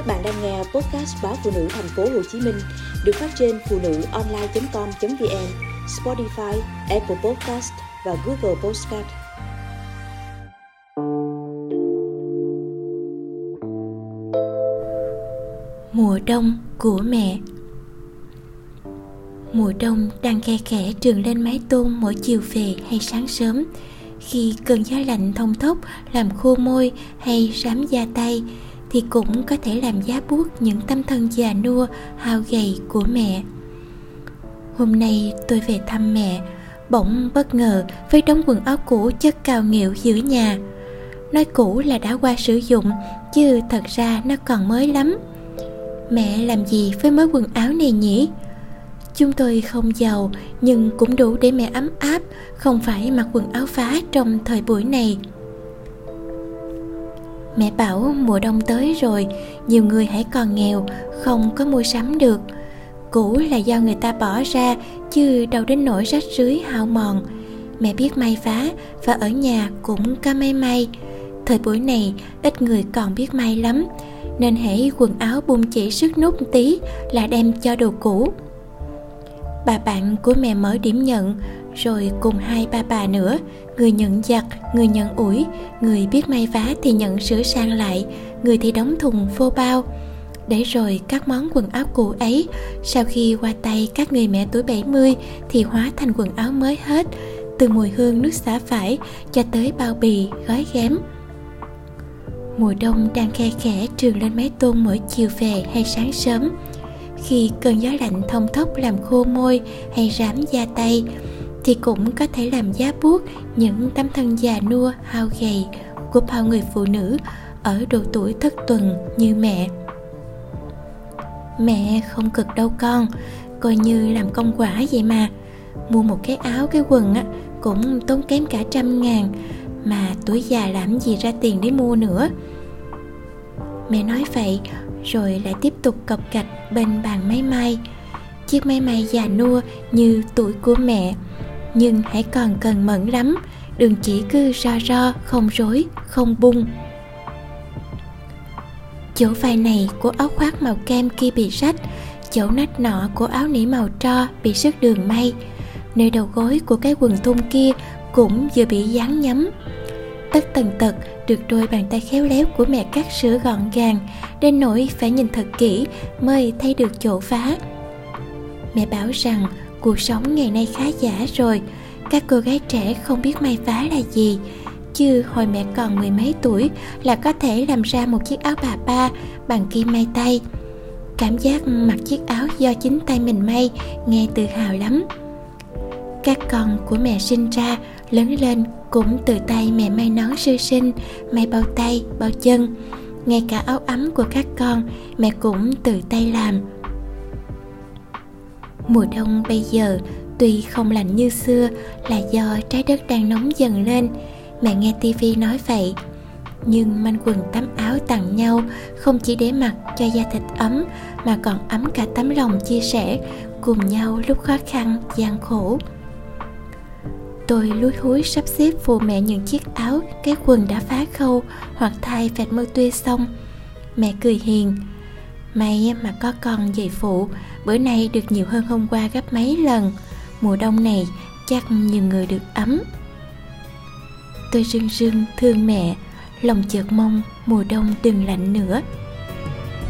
Các bạn đang nghe podcast báo phụ nữ thành phố Hồ Chí Minh được phát trên phụ nữ online.com.vn, Spotify, Apple Podcast và Google Podcast. Mùa đông của mẹ Mùa đông đang khe khẽ trường lên mái tôn mỗi chiều về hay sáng sớm Khi cơn gió lạnh thông thốc làm khô môi hay rám da tay thì cũng có thể làm giá buốt những tâm thân già nua, hao gầy của mẹ. Hôm nay tôi về thăm mẹ, bỗng bất ngờ với đống quần áo cũ chất cao nghịu giữa nhà. Nói cũ là đã qua sử dụng, chứ thật ra nó còn mới lắm. Mẹ làm gì với mớ quần áo này nhỉ? Chúng tôi không giàu, nhưng cũng đủ để mẹ ấm áp, không phải mặc quần áo phá trong thời buổi này. Mẹ bảo mùa đông tới rồi, Nhiều người hãy còn nghèo, Không có mua sắm được. Cũ là do người ta bỏ ra, Chứ đâu đến nỗi rách rưới hao mòn. Mẹ biết may vá Và ở nhà cũng có may may. Thời buổi này, ít người còn biết may lắm, Nên hãy quần áo bung chỉ sức nút tí Là đem cho đồ cũ. Bà bạn của mẹ mở điểm nhận rồi cùng hai ba bà nữa, người nhận giặt người nhận ủi, người biết may vá thì nhận sửa sang lại, người thì đóng thùng vô bao. Để rồi các món quần áo cũ ấy, sau khi qua tay các người mẹ tuổi 70 thì hóa thành quần áo mới hết, từ mùi hương nước xả phải cho tới bao bì, gói ghém. Mùa đông đang khe khẽ trường lên mái tôn mỗi chiều về hay sáng sớm. Khi cơn gió lạnh thông thốc làm khô môi hay rám da tay thì cũng có thể làm giá buốt những tấm thân già nua, hao gầy của bao người phụ nữ ở độ tuổi thất tuần như mẹ. Mẹ không cực đâu con, coi như làm công quả vậy mà. Mua một cái áo, cái quần á, cũng tốn kém cả trăm ngàn, mà tuổi già làm gì ra tiền để mua nữa. Mẹ nói vậy, rồi lại tiếp tục cọc cạch bên bàn máy may. Chiếc máy may già nua như tuổi của mẹ nhưng hãy còn cần mẫn lắm. Đừng chỉ cứ ro ro, không rối, không bung. Chỗ vai này của áo khoác màu kem kia bị rách. Chỗ nách nọ của áo nỉ màu tro bị sức đường may. Nơi đầu gối của cái quần thun kia cũng vừa bị dán nhấm. Tất tần tật được đôi bàn tay khéo léo của mẹ cắt sửa gọn gàng. Đến nỗi phải nhìn thật kỹ mới thấy được chỗ phá. Mẹ bảo rằng cuộc sống ngày nay khá giả rồi. Các cô gái trẻ không biết may vá là gì. Chứ hồi mẹ còn mười mấy tuổi là có thể làm ra một chiếc áo bà ba bằng kim may tay. Cảm giác mặc chiếc áo do chính tay mình may nghe tự hào lắm. Các con của mẹ sinh ra, lớn lên cũng từ tay mẹ may nón sơ sinh, may bao tay, bao chân. Ngay cả áo ấm của các con mẹ cũng tự tay làm mùa đông bây giờ, tuy không lạnh như xưa, là do trái đất đang nóng dần lên. Mẹ nghe tivi nói vậy. Nhưng manh quần tắm áo tặng nhau không chỉ để mặc cho da thịt ấm, mà còn ấm cả tấm lòng chia sẻ, cùng nhau lúc khó khăn, gian khổ. Tôi lúi húi sắp xếp phụ mẹ những chiếc áo, cái quần đã phá khâu hoặc thay vẹt mơ tuê xong. Mẹ cười hiền may mà có con dạy phụ. Bữa nay được nhiều hơn hôm qua gấp mấy lần. Mùa đông này chắc nhiều người được ấm. Tôi rưng rưng thương mẹ. Lòng chợt mong mùa đông đừng lạnh nữa.